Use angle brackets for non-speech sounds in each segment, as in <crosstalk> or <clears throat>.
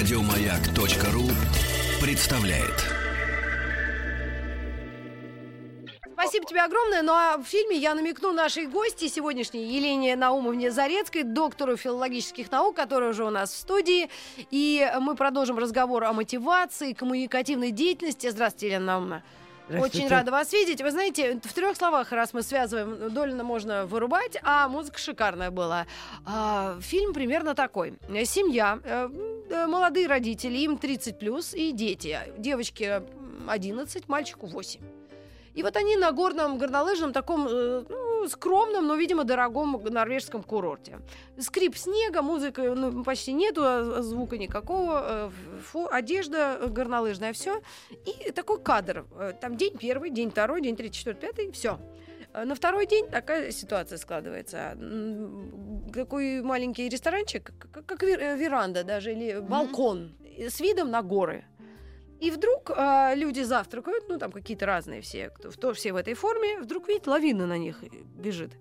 Радиомаяк.ру представляет. Спасибо тебе огромное. Ну а в фильме я намекну нашей гости сегодняшней Елене Наумовне Зарецкой, доктору филологических наук, которая уже у нас в студии. И мы продолжим разговор о мотивации, коммуникативной деятельности. Здравствуйте, Елена Наумовна. Очень рада вас видеть. Вы знаете, в трех словах, раз мы связываем, Долина можно вырубать, а музыка шикарная была. А, фильм примерно такой. Семья, э, э, молодые родители, им 30 плюс, и дети. Девочке 11, мальчику 8. И вот они на горном горнолыжном таком э, ну, скромном, но, видимо, дорогом норвежском курорте. Скрип снега, музыки ну, почти нету, а звука никакого, э, фу, одежда горнолыжная, все. И такой кадр. Э, там день первый, день второй, день третий, четвертый, пятый, все. На второй день такая ситуация складывается. Такой маленький ресторанчик, как веранда даже, или балкон mm-hmm. с видом на горы. И вдруг э, люди завтракают, ну там какие-то разные все, кто, кто все в этой форме, вдруг видит лавина на них бежит.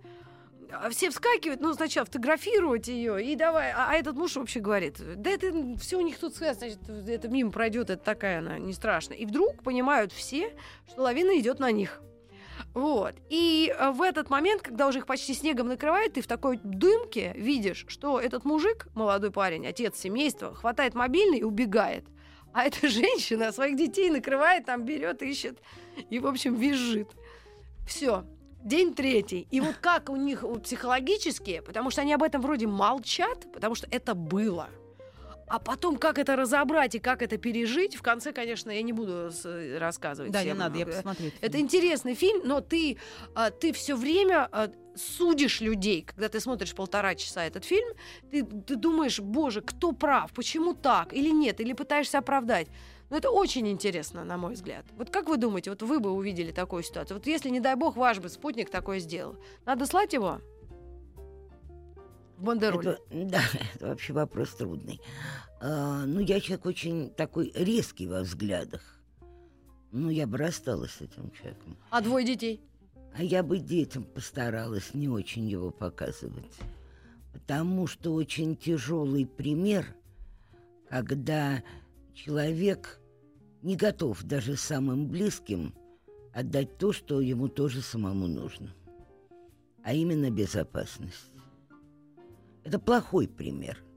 А все вскакивают, ну, сначала фотографировать ее, и давай. А, а этот муж вообще говорит, да это все у них тут связано, значит, это мимо пройдет, это такая она, не страшно. И вдруг понимают все, что лавина идет на них. Вот. И э, в этот момент, когда уже их почти снегом накрывает, ты в такой дымке видишь, что этот мужик, молодой парень, отец семейства, хватает мобильный и убегает. А эта женщина своих детей накрывает, там берет, ищет и, в общем, визжит. Все. День третий. И вот как у них психологически, потому что они об этом вроде молчат, потому что это было. А потом, как это разобрать и как это пережить, в конце, конечно, я не буду рассказывать. Да, всем. не надо, я посмотрю. Это интересный фильм, но ты, а, ты все время а, судишь людей, когда ты смотришь полтора часа этот фильм, ты, ты думаешь, боже, кто прав, почему так, или нет, или пытаешься оправдать. Но это очень интересно, на мой взгляд. Вот как вы думаете, вот вы бы увидели такую ситуацию? Вот если, не дай бог, ваш бы спутник такое сделал, надо слать его? Бандероль. Это, да, <laughs> это вообще вопрос трудный. А, ну, я человек очень такой резкий во взглядах. Ну, я бы рассталась с этим человеком. А двое детей? А я бы детям постаралась не очень его показывать. Потому что очень тяжелый пример, когда человек не готов даже самым близким отдать то, что ему тоже самому нужно. А именно безопасность. Это плохой пример –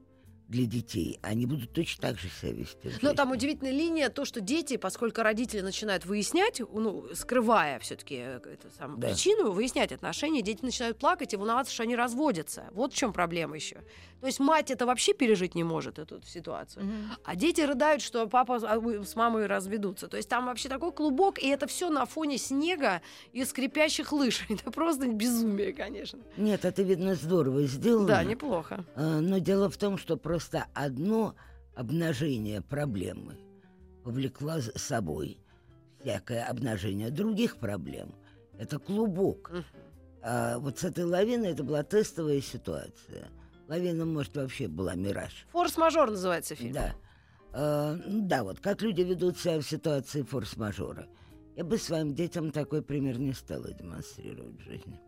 для детей, они будут точно так же себя вести. Но там удивительная линия, то, что дети, поскольку родители начинают выяснять, ну, скрывая все-таки э, эту самую да. причину, выяснять отношения, дети начинают плакать и волноваться, что они разводятся. Вот в чем проблема еще. То есть мать это вообще пережить не может, эту ситуацию. Угу. А дети рыдают, что папа а, с мамой разведутся. То есть там вообще такой клубок, и это все на фоне снега и скрипящих лыж. <laughs> Это просто безумие, конечно. Нет, это, видно, здорово сделано. Да, неплохо. А, но дело в том, что просто Просто одно обнажение проблемы повлекло за собой всякое обнажение других проблем. Это клубок. А вот с этой лавиной это была тестовая ситуация. Лавина, может, вообще была мираж. Форс-мажор называется фильм. Да. А, да, вот как люди ведут себя в ситуации форс-мажора. Я бы своим детям такой пример не стала демонстрировать в жизни.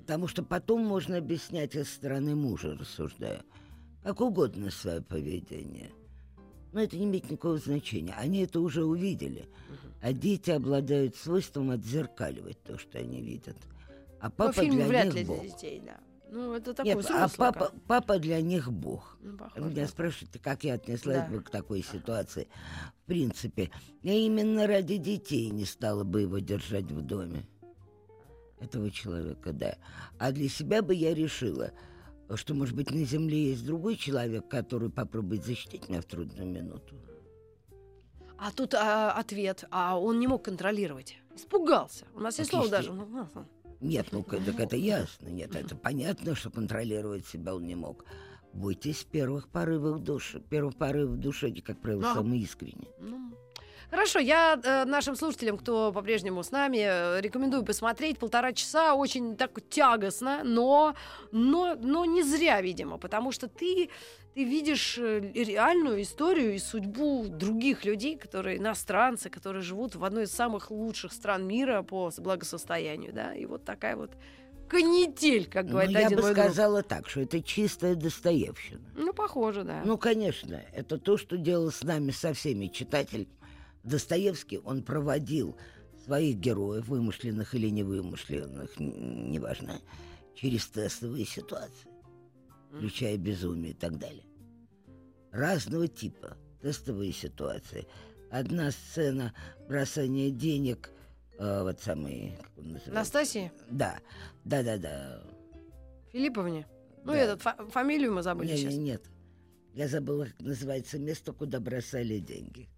Потому что потом можно объяснять из стороны мужа, рассуждая как угодно свое поведение. Но это не имеет никакого значения. Они это уже увидели. А дети обладают свойством отзеркаливать то, что они видят. А папа Но фильм для вряд них ли бог. для детей, да. Ну, это такой Нет, а папа, папа для них бог. Ну, похоже, Меня да. спрашивают, как я отнеслась да. бы к такой ситуации. В принципе, я именно ради детей не стала бы его держать в доме. Этого человека, да. А для себя бы я решила – что, может быть, на Земле есть другой человек, который попробует защитить меня в трудную минуту. А тут а, ответ, а он не мог контролировать. Испугался. У нас есть слово даже. Нет, ну так это ясно. Нет, это понятно, что контролировать себя он не мог. Бойтесь первых порывов души. Первых порывов души, как правило, самые искренние. Ну, Хорошо, я э, нашим слушателям, кто по-прежнему с нами, э, рекомендую посмотреть. Полтора часа очень так тягостно, но, но, но не зря, видимо, потому что ты, ты видишь э, реальную историю и судьбу других людей, которые иностранцы, которые живут в одной из самых лучших стран мира по благосостоянию, да, и вот такая вот канитель, как говорит ну, я один бы мой друг. сказала так, что это чистая Достоевщина. Ну, похоже, да. Ну, конечно, это то, что делал с нами, со всеми читатель. Достоевский, он проводил своих героев, вымышленных или невымышленных, неважно, через тестовые ситуации, включая безумие и так далее. Разного типа тестовые ситуации. Одна сцена бросания денег, э, вот называется? Настасье Да, да, да, да. Филипповне. Ну, Да. этот, фа- фамилию мы забыли Не, сейчас. не, нет. Я забыла, как называется место, куда бросали деньги.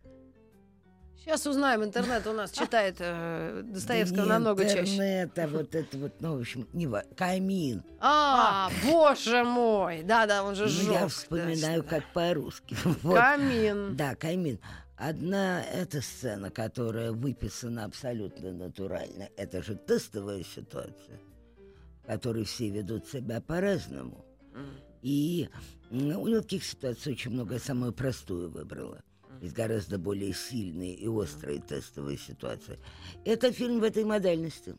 Сейчас узнаем, интернет у нас читает э, Достоевского Да намного чаще. интернет, а вот это вот, ну, в общем, не ва- камин. А, боже мой! Да-да, он же Ну, жёг. я вспоминаю, да. как по-русски. <laughs> Вот. Камин. Да, камин. Одна эта сцена, которая выписана абсолютно натурально, это же тестовая ситуация, в которой все ведут себя по-разному. И м, у него таких ситуаций очень много, я самую простую выбрала. Есть гораздо более сильные и острые тестовые ситуации. Это фильм в этой модальности.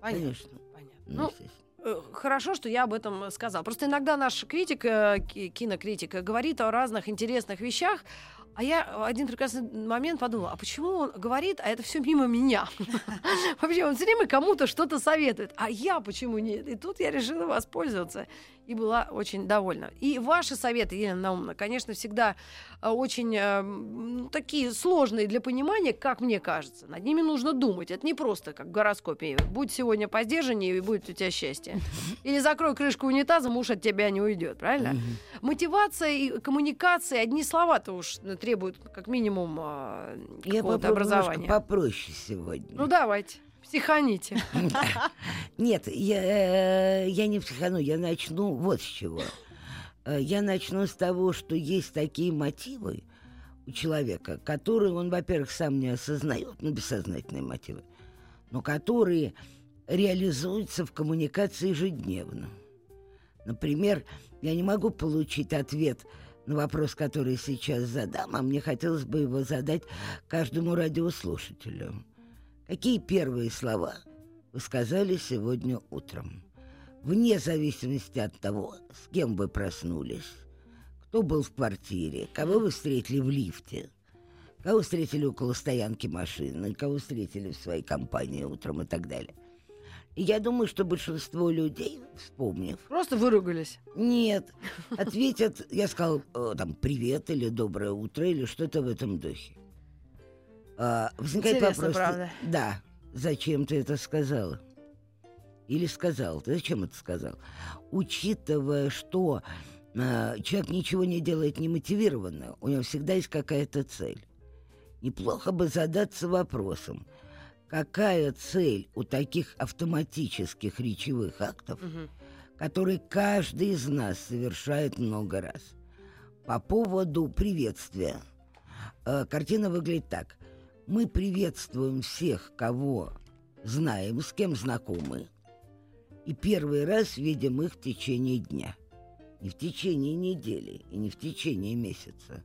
Понятно. Конечно. понятно. Ну, Ну, э, хорошо, что я об этом сказал. Просто иногда наш критик, э, ки- кинокритик, говорит о разных интересных вещах, а я в один прекрасный момент подумала, а почему он говорит, а это все мимо меня? <laughs> Вообще, он все время кому-то что-то советует, а я почему нет? И тут я решила воспользоваться и была очень довольна. И ваши советы, Елена Наумовна, конечно, всегда э, очень э, ну, такие сложные для понимания, как мне кажется. Над ними нужно думать. Это не просто как в гороскопе. Будь сегодня поздержаннее, и будет у тебя счастье. Или закрой крышку унитаза, муж от тебя не уйдет, правильно? Мотивация и коммуникация, одни слова-то уж требуют как минимум э, какого-то образования. попроще сегодня. Ну давайте, психаните. <laughs> Нет, я, э, я не психану, я начну вот с чего. Э, Я начну с того, что есть такие мотивы у человека, которые он, во-первых, сам не осознает, ну, бессознательные мотивы, но которые реализуются в коммуникации ежедневно. Например, я не могу получить ответ вопрос, который сейчас задам, а мне хотелось бы его задать каждому радиослушателю. Какие первые слова вы сказали сегодня утром? Вне зависимости от того, с кем вы проснулись, кто был в квартире, кого вы встретили в лифте, кого встретили около стоянки машины, кого встретили в своей компании утром и так далее. Я думаю, что большинство людей, вспомнив, Просто выругались. нет, ответят, я сказал, э, там, привет или доброе утро или что-то в этом духе. А, возникает Интересно, вопрос, правда. да, зачем ты это сказала? Или сказал, ты зачем это сказал? Учитывая, что а, человек ничего не делает немотивированно, у него всегда есть какая-то цель. Неплохо бы задаться вопросом, какая цель у таких автоматических речевых актов, Мгм. который каждый из нас совершает много раз. По поводу приветствия. Э, Картина выглядит так. Мы приветствуем всех, кого знаем, с кем знакомы. И первый раз видим их в течение дня. Не в течение недели и не в течение месяца.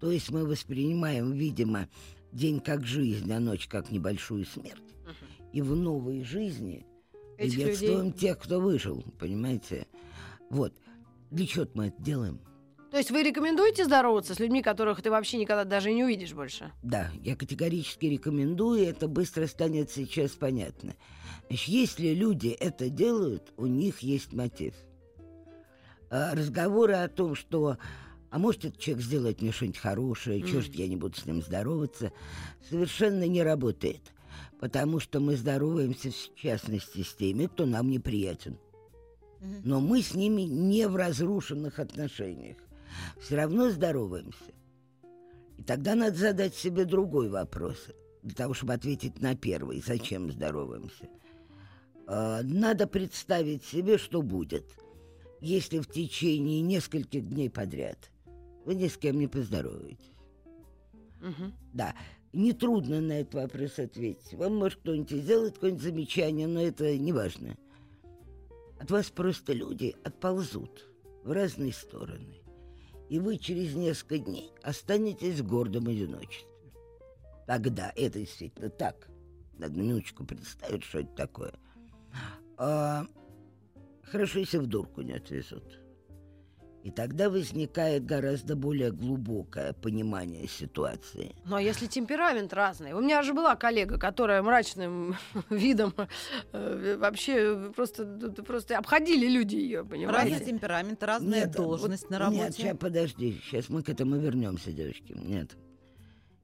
То есть мы воспринимаем, видимо, день как жизнь, а ночь как небольшую смерть. И в новой жизни Этих приветствуем людей. тех, кто выжил, понимаете? Вот. Для чего мы это делаем? То есть вы рекомендуете здороваться с людьми, которых ты вообще никогда даже не увидишь больше? Да, я категорически рекомендую, и это быстро станет сейчас понятно. Значит, если люди это делают, у них есть мотив. А разговоры о том, что а может этот человек сделает мне что-нибудь хорошее, чего ж я не буду с ним здороваться, совершенно не работает. Потому что мы здороваемся, в частности, с теми, кто нам неприятен. Но мы с ними не в разрушенных отношениях. Все равно здороваемся. И тогда надо задать себе другой вопрос, для того, чтобы ответить на первый, зачем здороваемся. А, Надо представить себе, что будет, если в течение нескольких дней подряд вы ни с кем не поздороваетесь. Мгм. Да, нетрудно на этот вопрос ответить. Вам, может, кто-нибудь и сделает какое-нибудь замечание, но это не важно. От вас просто люди отползут в разные стороны. И вы через несколько дней останетесь в гордом одиночестве. Тогда это действительно так. Надо минуточку представить, что это такое. А, хорошо, если в дурку не отвезут. И тогда возникает гораздо более глубокое понимание ситуации. Ну а если темперамент разный? У меня же была коллега, которая мрачным <laughs> видом э, вообще просто, просто обходили люди ее, понимаете? Разный темперамент, разная Нет, должность вот- на работе. Нет, сейчас подожди, сейчас мы к этому вернемся, девочки. Нет.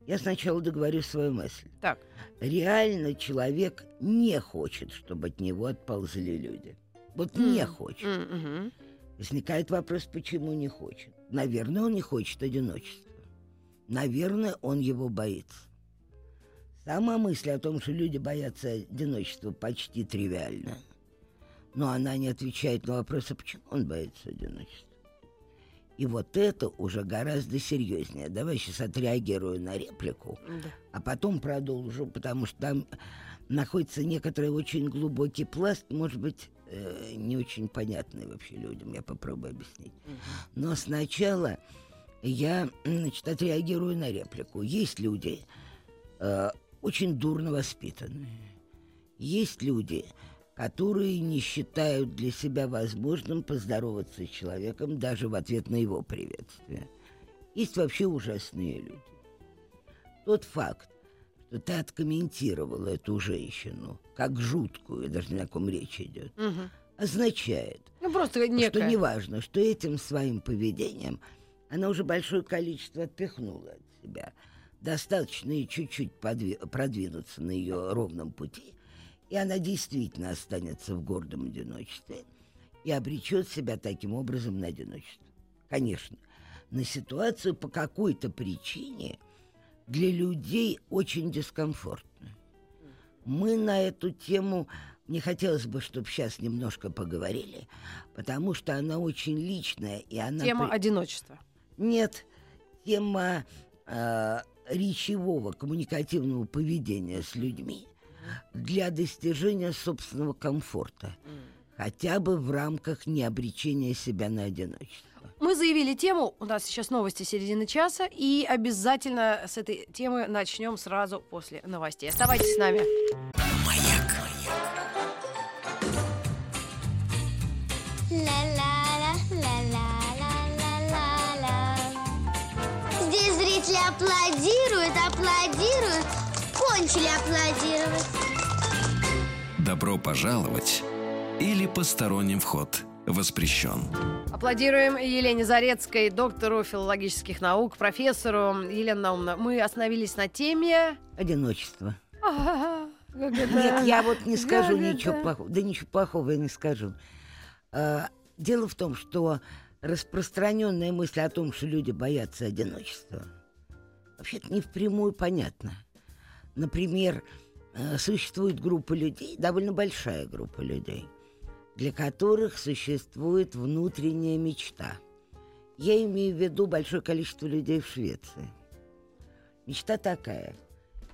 Я сначала договорю свою мысль. Так. Реально человек не хочет, чтобы от него отползли люди. Вот не М. хочет. Мгм. Возникает вопрос, почему не хочет. Наверное, он не хочет одиночества. Наверное, он его боится. Сама мысль о том, что люди боятся одиночества, почти тривиальна. Но она не отвечает на вопрос, а почему он боится одиночества. И вот это уже гораздо серьезнее. Давай сейчас отреагирую на реплику, Да. а потом продолжу, потому что там находится некоторый очень глубокий пласт, может быть, э, не очень понятный вообще людям, я попробую объяснить. Но сначала я, значит, отреагирую на реплику. Есть люди э, очень дурно воспитанные. Есть люди, которые не считают для себя возможным поздороваться с человеком даже в ответ на его приветствие. Есть вообще ужасные люди. Тот факт, что ты откомментировала эту женщину как жуткую, даже не о ком речь идет, Мгм. означает, Ну просто некое. что неважно, что этим своим поведением она уже большое количество отпихнула от себя. Достаточно и чуть-чуть подви- продвинуться на ее ровном пути, и она действительно останется в гордом одиночестве и обречет себя таким образом на одиночество. Конечно, на ситуацию по какой-то причине для людей очень дискомфортно. Мы на эту тему, мне хотелось бы, чтобы сейчас немножко поговорили, потому что она очень личная, и она... Тема при- одиночества. Нет, тема э, речевого, коммуникативного поведения с людьми для достижения собственного комфорта, хотя бы в рамках необречения себя на одиночество. Мы заявили тему, у нас сейчас новости середины часа, и обязательно с этой темы начнем сразу после новостей. Оставайтесь с нами. Ла-ла-ла-ла-ла-ла. Здесь зрители аплодируют, аплодируют, кончили аплодировать. Добро пожаловать или посторонним вход воспрещен. Аплодируем Елене Зарецкой, доктору филологических наук, профессору. Елена Наумовна, мы остановились на теме... Одиночество. <laughs> Нет, я вот не скажу ничего плохого. Да ничего плохого я не скажу. А, дело в том, что распространенная мысль о том, что люди боятся одиночества, вообще-то не впрямую понятно. Например, существует группа людей, довольно большая группа людей, для которых существует внутренняя мечта. Я имею в виду большое количество людей в Швеции. Мечта такая.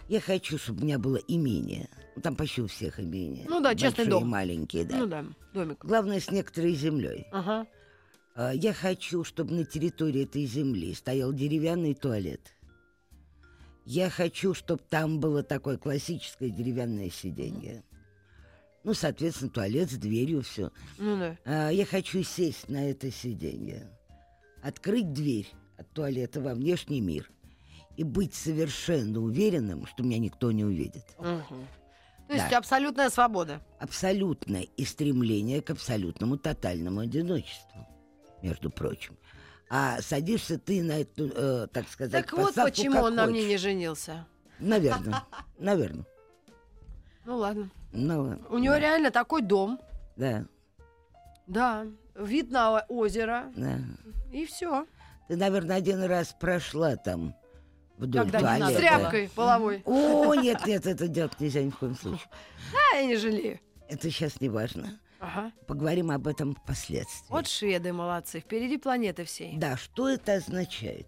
Я хочу, чтобы у меня было имение. Ну, Там почти у всех имение. Ну да, частный Большие и дом. маленькие, да. Ну да, домик. Главное, с некоторой землей. Ага. А, Я хочу, чтобы на территории этой земли стоял деревянный туалет. Я хочу, чтобы там было такое классическое деревянное сиденье. Ну, соответственно, туалет с дверью, все. Ну да. Я хочу сесть на это сиденье, открыть дверь от туалета во внешний мир и быть совершенно уверенным, что меня никто не увидит. Мгм. То есть Да. абсолютная свобода. абсолютное и стремление к абсолютному тотальному одиночеству, между прочим. А садишься ты на эту, э, так сказать, Так вот почему он на мне не женился. Наверное, наверное. Ну ладно. Ну. У него да, реально такой дом. Да, Да. Вид на озеро. да. И все. Ты, наверное, один раз прошла там вдоль Когда С надо туалета. было. тряпкой половой. О, нет, нет, это делать нельзя ни в коем случае. А, я не жалею. Это сейчас не важно. Ага. Поговорим об этом впоследствии. Вот шведы молодцы. Впереди планеты всей. Да, что это означает?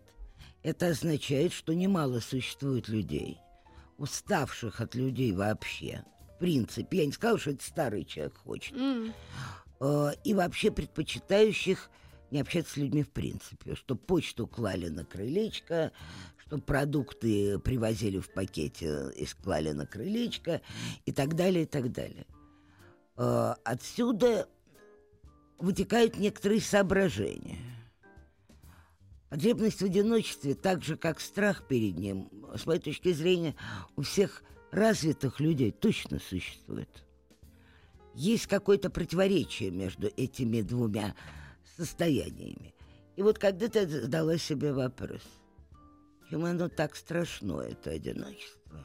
Это означает, что немало существует людей, уставших от людей вообще. В принципе, я не сказала, что это старый человек хочет. Э, и вообще предпочитающих не общаться с людьми в принципе. Что почту клали на крылечко, что продукты привозили в пакете и склали на крылечко и так далее, и так далее. Э, отсюда вытекают некоторые соображения. Потребность в одиночестве, так же как страх перед ним, с моей точки зрения, у всех развитых людей точно существует. Есть какое-то противоречие между этими двумя состояниями. И вот когда ты задала себе вопрос, чем оно так страшно, это одиночество,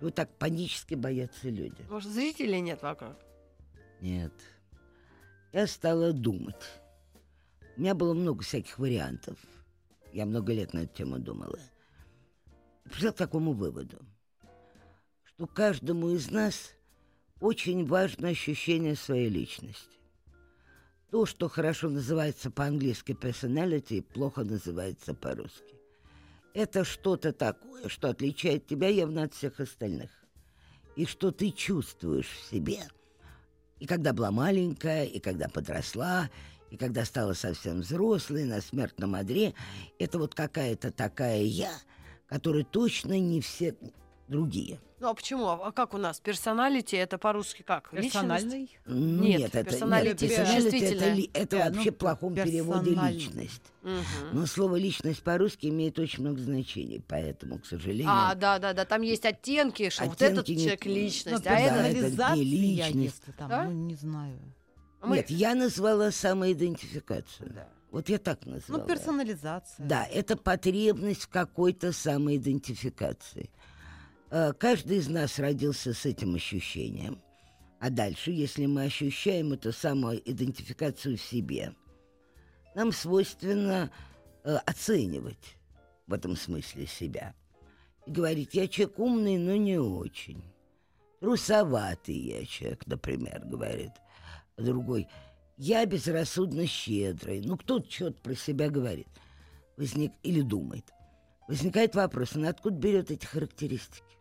чего так панически боятся люди? Может, зрителей нет вокруг? Нет. Я стала думать. У меня было много всяких вариантов. Я много лет на эту тему думала. И пришла к такому выводу, что каждому из нас очень важно ощущение своей личности. То, что хорошо называется по-английски personality, плохо называется по-русски. Это что-то такое, что отличает тебя явно от всех остальных. И что ты чувствуешь в себе. И когда была маленькая, и когда подросла, и когда стала совсем взрослой, на смертном одре, это вот какая-то такая я, которая точно не все другие. Ну а почему? А как у нас? Персоналити это по-русски как? Персональный? Нет, Нет, это, персоналити нет, это персоналити это, ли- это Да, вообще ну, в плохом переводе личность. Мгм. Но слово личность по-русски имеет очень много значений, поэтому, к сожалению. А, да, да, да, там есть оттенки, что вот этот Оттенки не- человек Ну, личность, да, а этот... это не личность. если там, Да? ну, не знаю. А мы- Нет, я назвала самоидентификацию. Да. Вот я так назвала. Ну, персонализация. Да, это потребность в какой-то самоидентификации. Э, Каждый из нас родился с этим ощущением. А дальше, если мы ощущаем эту самоидентификацию в себе, нам свойственно э, оценивать в этом смысле себя. И говорить, я человек умный, но не очень. Трусоватый я человек, например, говорит. Другой, я безрассудно щедрый. Ну, кто-то что-то про себя говорит. Возник... Или думает. Возникает вопрос, она откуда берет эти характеристики?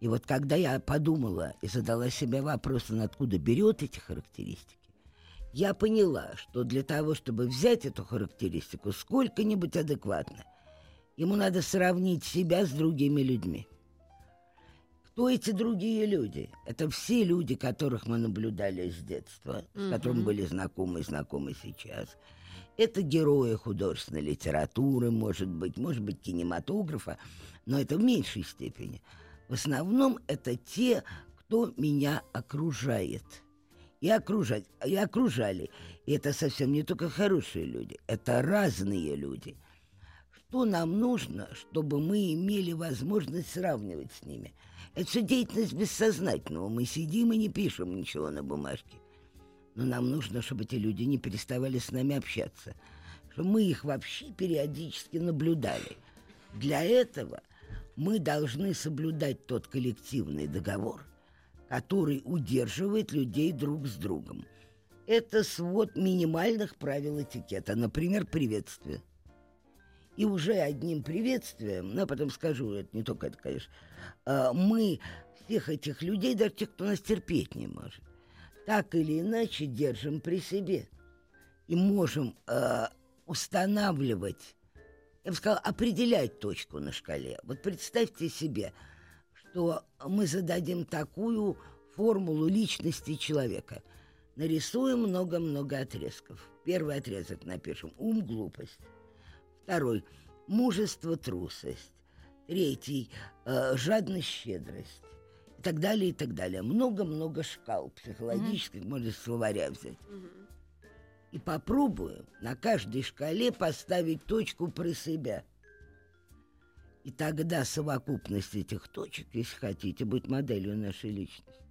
И вот когда я подумала и задала себе вопрос, откуда берет эти характеристики, я поняла, что для того, чтобы взять эту характеристику сколько-нибудь адекватно, ему надо сравнить себя с другими людьми. Кто эти другие люди? Это все люди, которых мы наблюдали с детства, с которыми были знакомы и знакомы сейчас. Это герои художественной литературы, может быть, может быть, кинематографа, но это в меньшей степени. В основном это те, кто меня окружает. И, окружать, и окружали. И это совсем не только хорошие люди, это разные люди. Что нам нужно, чтобы мы имели возможность сравнивать с ними? Это все деятельность бессознательного. Мы сидим и не пишем ничего на бумажке. Но нам нужно, чтобы эти люди не переставали с нами общаться. Чтобы мы их вообще периодически наблюдали. Для этого мы должны соблюдать тот коллективный договор, который удерживает людей друг с другом. Это свод минимальных правил этикета, например, приветствие. И уже одним приветствием, ну, я потом скажу, это не только это, конечно, а, мы всех этих людей, даже тех, кто нас терпеть не может, так или иначе держим при себе. И можем э, устанавливать, я бы сказала, определять точку на шкале. Вот представьте себе, что мы зададим такую формулу личности человека. Нарисуем много-много отрезков. Первый отрезок напишем «ум, глупость». Второй – мужество, трусость. Третий э, – жадность, щедрость. И так далее, и так далее. Много-много шкал психологических, можно из словаря взять. И попробуем на каждой шкале поставить точку про себя. И тогда совокупность этих точек, если хотите, будет моделью нашей личности.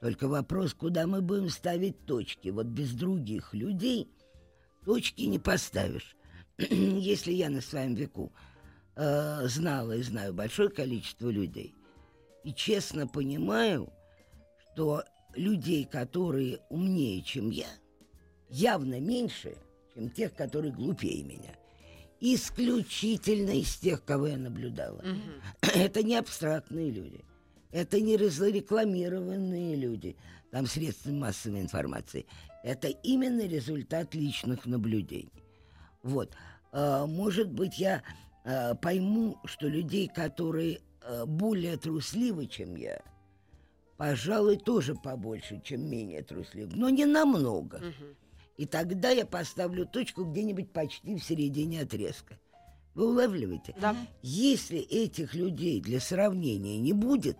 Только вопрос, куда мы будем ставить точки. Вот без других людей точки не поставишь. <clears throat> Если я на своем веку э, знала и знаю большое количество людей, и честно понимаю, что людей, которые умнее, чем я, явно меньше, чем тех, которые глупее меня. Исключительно из тех, кого я наблюдала. Это не абстрактные люди. Это не разрекламированные люди, там средства массовой информации. Это именно результат личных наблюдений. Вот. А, Может быть, я а, пойму, что людей, которые а, более трусливы, чем я, пожалуй, тоже побольше, чем менее трусливых, но не намного. Мгм. И тогда я поставлю точку где-нибудь почти в середине отрезка. Вы улавливаете? Да. Если этих людей для сравнения не будет,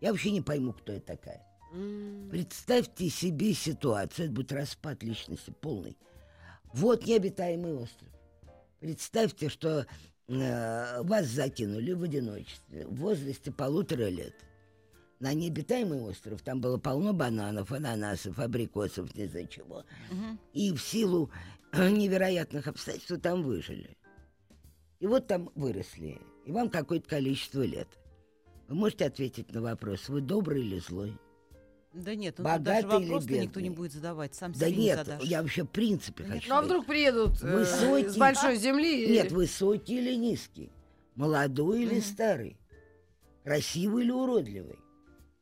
я вообще не пойму, кто я такая. Представьте себе ситуацию, это будет распад личности полный. Вот необитаемый остров. Представьте, что э, вас закинули в одиночестве в возрасте полутора лет. На необитаемый остров там было полно бананов, ананасов, абрикосов, не знаю чего. Мгм. И в силу э, невероятных обстоятельств там выжили. И вот там выросли, и вам какое-то количество лет. Вы можете ответить на вопрос, вы добрый или злой? Да нет, ну Богатый даже или вопрос никто не будет задавать, сам Да не нет, задашь. я вообще в принципе нет, хочу. Ну а вдруг приедут э, Высокий. с большой земли? и- Нет, высокий или низкий, молодой или старый, красивый или уродливый.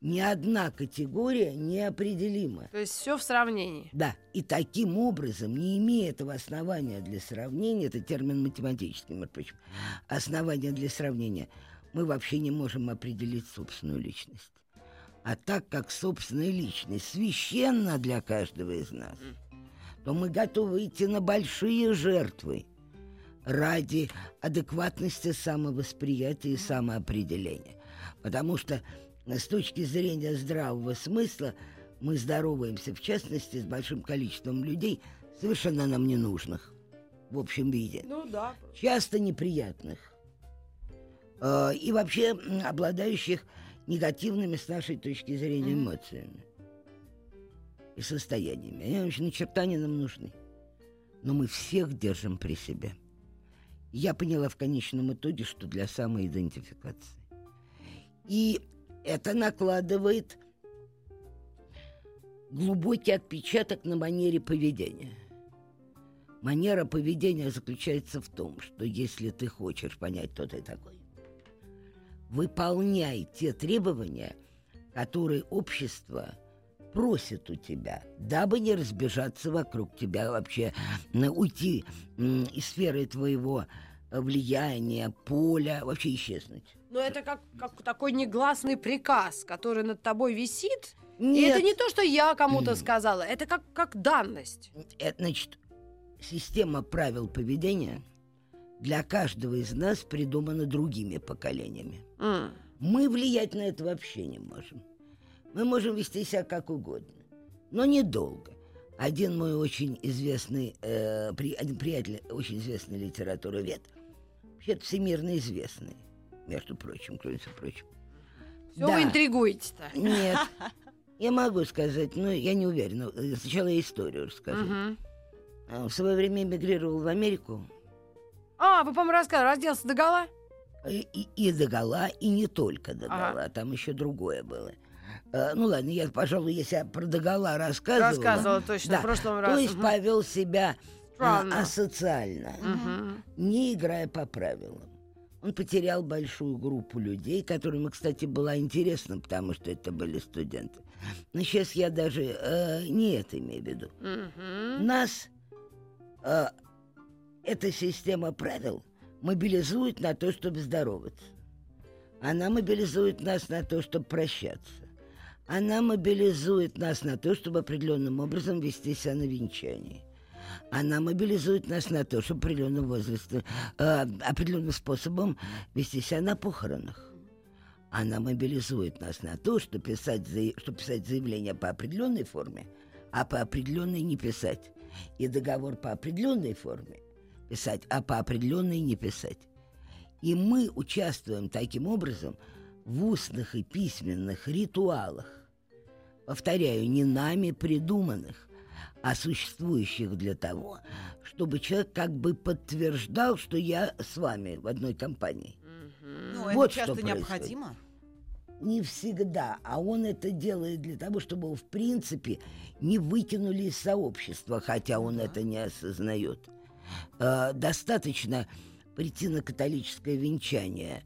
Ни одна категория неопределима. То есть все в сравнении. Да, и таким образом, не имея этого основания для сравнения, это термин математический, между прочим, основания для сравнения, мы вообще не можем определить собственную личность. А так как собственная личность священна для каждого из нас, то мы готовы идти на большие жертвы ради адекватности самовосприятия и самоопределения. Потому что э, с точки зрения здравого смысла мы здороваемся, в частности, с большим количеством людей, совершенно нам ненужных в общем виде, Ну да. часто неприятных э, и вообще обладающих негативными с нашей точки зрения Мгм. эмоциями и состояниями. Они вообще на черта не нам нужны. Но мы всех держим при себе. Я поняла в конечном итоге, что для самоидентификации. И это накладывает глубокий отпечаток на манере поведения. Манера поведения заключается в том, что если ты хочешь понять, кто ты такой, выполняй те требования, которые общество просит у тебя, дабы не разбежаться вокруг тебя вообще, уйти из сферы твоего влияния, поля, вообще исчезнуть. Но это как, как такой негласный приказ, который над тобой висит. И Нет. это не то, что я кому-то сказала, это как, как данность. Это, значит, система правил поведения для каждого из нас придумана другими поколениями. М. Мы влиять на это вообще не можем. Мы можем вести себя как угодно, но недолго. Один мой очень известный, э, при- один приятель, очень известный литературовед, вообще всемирно известный, между прочим, кроме всего прочего. Все Да. вы интригуете-то. Нет, <laughs> я могу сказать, но я не уверена. Сначала я историю расскажу. А, В свое время эмигрировал в Америку, А, вы, по-моему, рассказывали, разделся до гола? И, и, и догола, и не только догола, там еще другое было. Э, ну ладно, я, пожалуй, если я про догола рассказывала, Рассказывала точно да, в прошлом то раз. есть Мгм. повел себя а, Странно. асоциально, Мгм. не играя по правилам. Он потерял большую группу людей, которым, кстати, было интересно, потому что это были студенты. Но сейчас я даже э, не это имею в виду. Нас э, эта система правил мобилизует на то, чтобы здороваться. Она мобилизует нас на то, чтобы прощаться. Она мобилизует нас на то, чтобы определенным образом вести себя на венчании. Она мобилизует нас на то, чтобы определенным возрастом, э, определенным способом вести себя на похоронах. Она мобилизует нас на то, чтобы писать, чтобы писать заявление по определенной форме, а по определенной не писать. И договор по определенной форме писать, а по определенной не писать. И мы участвуем таким образом в устных и письменных ритуалах, повторяю, не нами придуманных, а существующих для того, чтобы человек как бы подтверждал, что я с вами в одной компании. Мгм. Ну, Вот это что часто происходит. необходимо. Не всегда, а он это делает для того, чтобы его, в принципе, не выкинули из сообщества, хотя он Да. это не осознает. Э, достаточно прийти на католическое венчание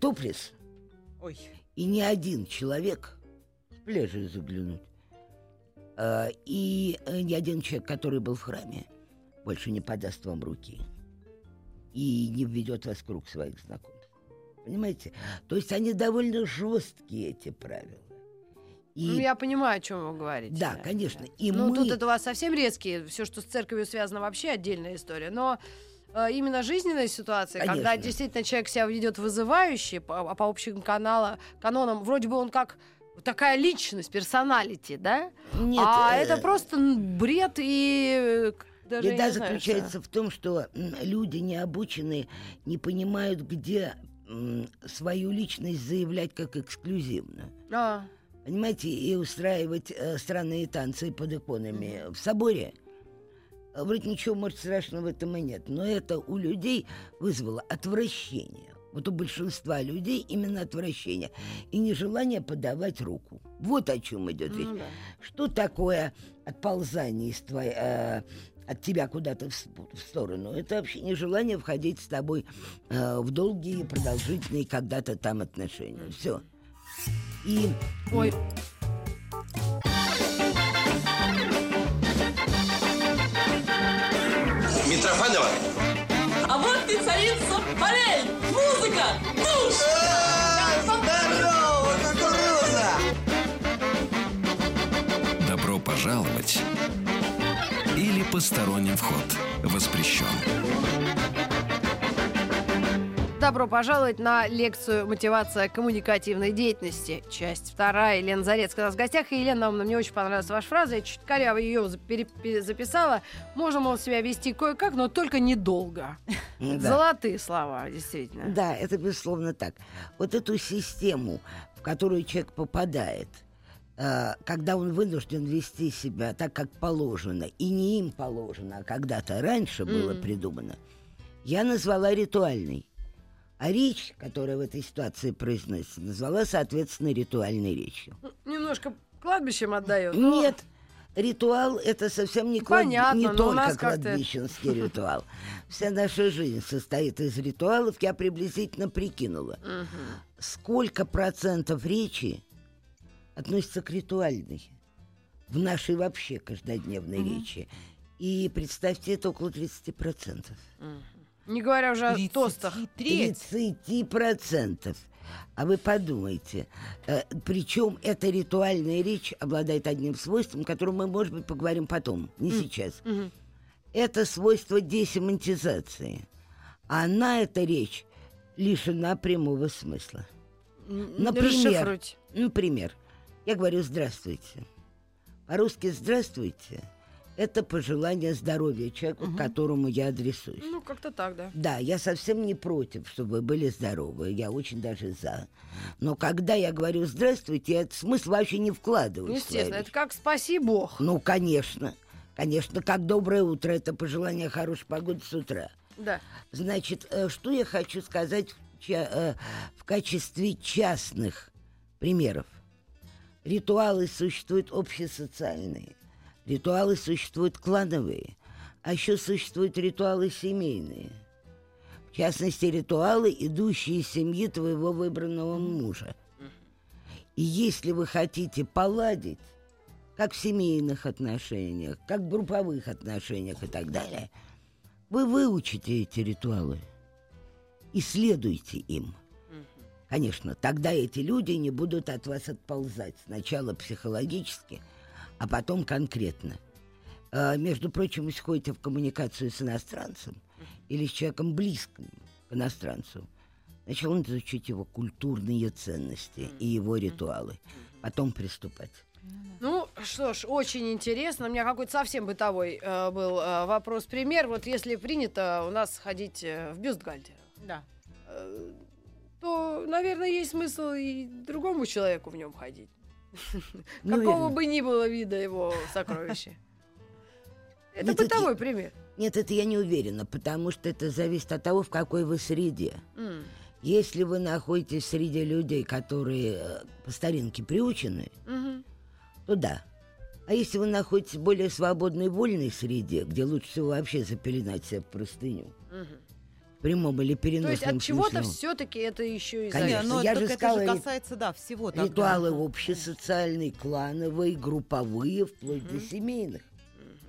топлес, Ой, и ни один человек с пляжа заглянуть, и э, ни один человек, который был в храме, больше не подаст вам руки и не введет вас в круг своих знакомых. Понимаете? То есть они довольно жесткие, эти правила. И Ну, я понимаю, о чем вы говорите. Да, конечно. И ну, мы... тут это у вас совсем резкие. Все, что с церковью связано, вообще отдельная история. Но э, именно жизненная ситуация, когда Конечно. действительно человек себя ведет вызывающе, по- а по общим канала, канонам, вроде бы он как такая личность, персоналити, да? Нет, а э, это просто бред и... э, Даже Беда не знаю, заключается в том, что люди необученные не понимают, где свою личность заявлять как эксклюзивно. что. А, Понимаете, и устраивать э, странные танцы под иконами в соборе. Вроде ничего, может, страшного в этом и нет. Но это у людей вызвало отвращение. Вот у большинства людей именно отвращение. И нежелание подавать руку. Вот о чем идет речь. ну да. Что такое отползание из твоей, э, от тебя куда-то в, в сторону? Это вообще нежелание входить с тобой э, в долгие, продолжительные когда-то там отношения. Все. И Ой, посторонним вход воспрещен. Добро пожаловать на лекцию «Мотивация коммуникативной деятельности». Часть вторая. Елена Зарецкая у нас в гостях. И, Елена, мне очень понравилась ваша фраза. Я чуть коряво ее записала. Можно, мол, себя вести кое-как, но только недолго. <laughs> да. Золотые слова, действительно. Да, это безусловно так. Вот эту систему, в которую человек попадает, когда он вынужден вести себя так, как положено, и не им положено, а когда-то раньше было придумано, я назвала ритуальной. А речь, которая в этой ситуации произносится, назвала, соответственно, ритуальной речью. Немножко кладбищем отдает. Нет, ритуал это совсем не, клад- Понятно, не но только кладбищенский <laughs> ритуал. Вся наша жизнь состоит из ритуалов. Я приблизительно прикинула, сколько процентов речи относится к ритуальной в нашей вообще каждодневной речи. И представьте, это около 30%. Не говоря уже о 33. тостах. Треть. 30%. А вы подумайте, причем эта ритуальная речь обладает одним свойством, которым мы, может быть, поговорим потом, не сейчас. Это свойство десемантизации. Она, эта речь, лишена прямого смысла. Например, расшифруйте. например, я говорю «здравствуйте». По-русски «здравствуйте» — это пожелание здоровья человеку, к которому я адресуюсь. Ну, как-то так, да. Да, я совсем не против, чтобы вы были здоровы. Я очень даже за. Но когда я говорю «здравствуйте», я этот смысл вообще не вкладываю. Естественно, это как «спаси Бог». Ну, конечно. Конечно, как доброе утро. Это пожелание хорошей погоды с утра. Да. Значит, э, что я хочу сказать в, э, в качестве частных примеров. Ритуалы существуют общесоциальные, ритуалы существуют клановые, а еще существуют ритуалы семейные. В частности, ритуалы, идущие из семьи твоего выбранного мужа. И если вы хотите поладить, как в семейных отношениях, как в групповых отношениях и так далее, вы выучите эти ритуалы и следуйте им. Конечно, тогда эти люди не будут от вас отползать. Сначала психологически, а потом конкретно. А, между прочим, если ходите в коммуникацию с иностранцем или с человеком близким к иностранцу, сначала надо изучить его культурные ценности и его ритуалы. Потом приступать. Ну, что ж, очень интересно. У меня какой-то совсем бытовой э, был э, вопрос-пример. Вот если принято у нас ходить э, в бюстгальтерах, Да. э, то, наверное, есть смысл и другому человеку в нем ходить. <laughs> Ну, Какого бы ни было вида его сокровища. <laughs> Это бытовой пример. Нет, это я не уверена, потому что это зависит от того, в какой вы среде. М, Если вы находитесь среди людей, которые э, по старинке приучены, мгм. то да. А если вы находитесь в более свободной, вольной среде, где лучше всего вообще запеленать себя в простыню, в прямом или То переносном есть от чего-то все-таки это еще и Конечно, Не, но я так же это сказала, же касается, да, всего тогда. Ритуалы общесоциальные, клановые, групповые, вплоть до семейных.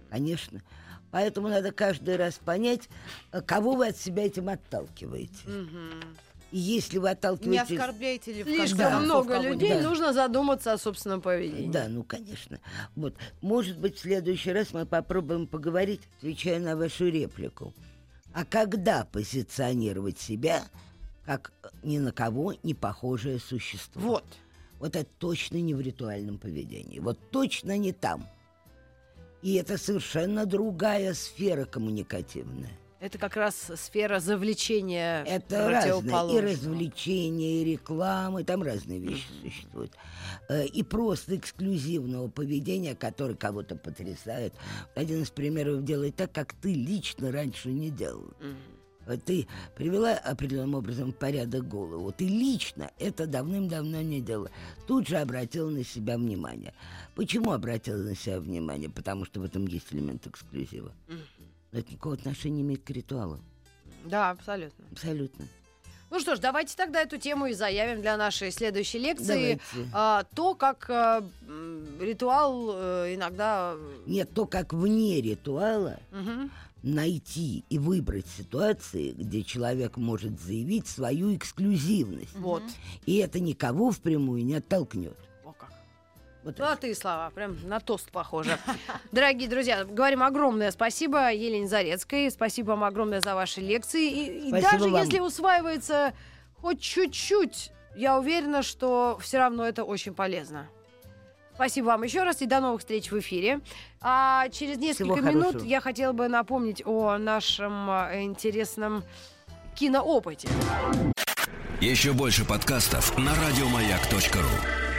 Конечно. Поэтому надо каждый раз понять, э, кого вы от себя этим отталкиваете. Мгм. И если вы Не отталкиваетесь... оскорбляете ли в Слишком концов много людей, Да. нужно задуматься о собственном поведении. Да, ну, конечно. Вот, может быть, в следующий раз мы попробуем поговорить, отвечая на вашу реплику. А когда позиционировать себя как ни на кого не похожее существо? Вот. Вот это точно не в ритуальном поведении. Вот точно не там. И это совершенно другая сфера коммуникативная. Это как раз сфера завлечения Это разное. И развлечения, и рекламы, там разные вещи существуют. Э, И просто эксклюзивного поведения, которое кого-то потрясает. Один из примеров делает так, как ты лично раньше не делал. Вот Ты привела определенным образом в порядок голову. Ты лично это давным-давно не делала. Тут же обратила на себя внимание. Почему обратила на себя внимание? Потому что в этом есть элемент эксклюзива. Но это никакого отношения не имеет к ритуалу. Да, абсолютно. Абсолютно. Ну что ж, давайте тогда эту тему и заявим для нашей следующей лекции. Давайте. А, то, как а, ритуал э, иногда... Нет, то, как вне ритуала Мгм. найти и выбрать ситуации, где человек может заявить свою эксклюзивность. Вот. И это никого впрямую не оттолкнет. Вот Золотые слова, прям на тост похоже. <laughs> Дорогие друзья, говорим огромное спасибо Елене Зарецкой. Спасибо вам огромное за ваши лекции. И, и даже вам. если усваивается хоть чуть-чуть, я уверена, что все равно это очень полезно. Спасибо вам еще раз и до новых встреч в эфире. А через несколько Всего минут хорошего. я хотела бы напомнить о нашем а, интересном киноопыте. Еще больше подкастов на радиомаяк.ру.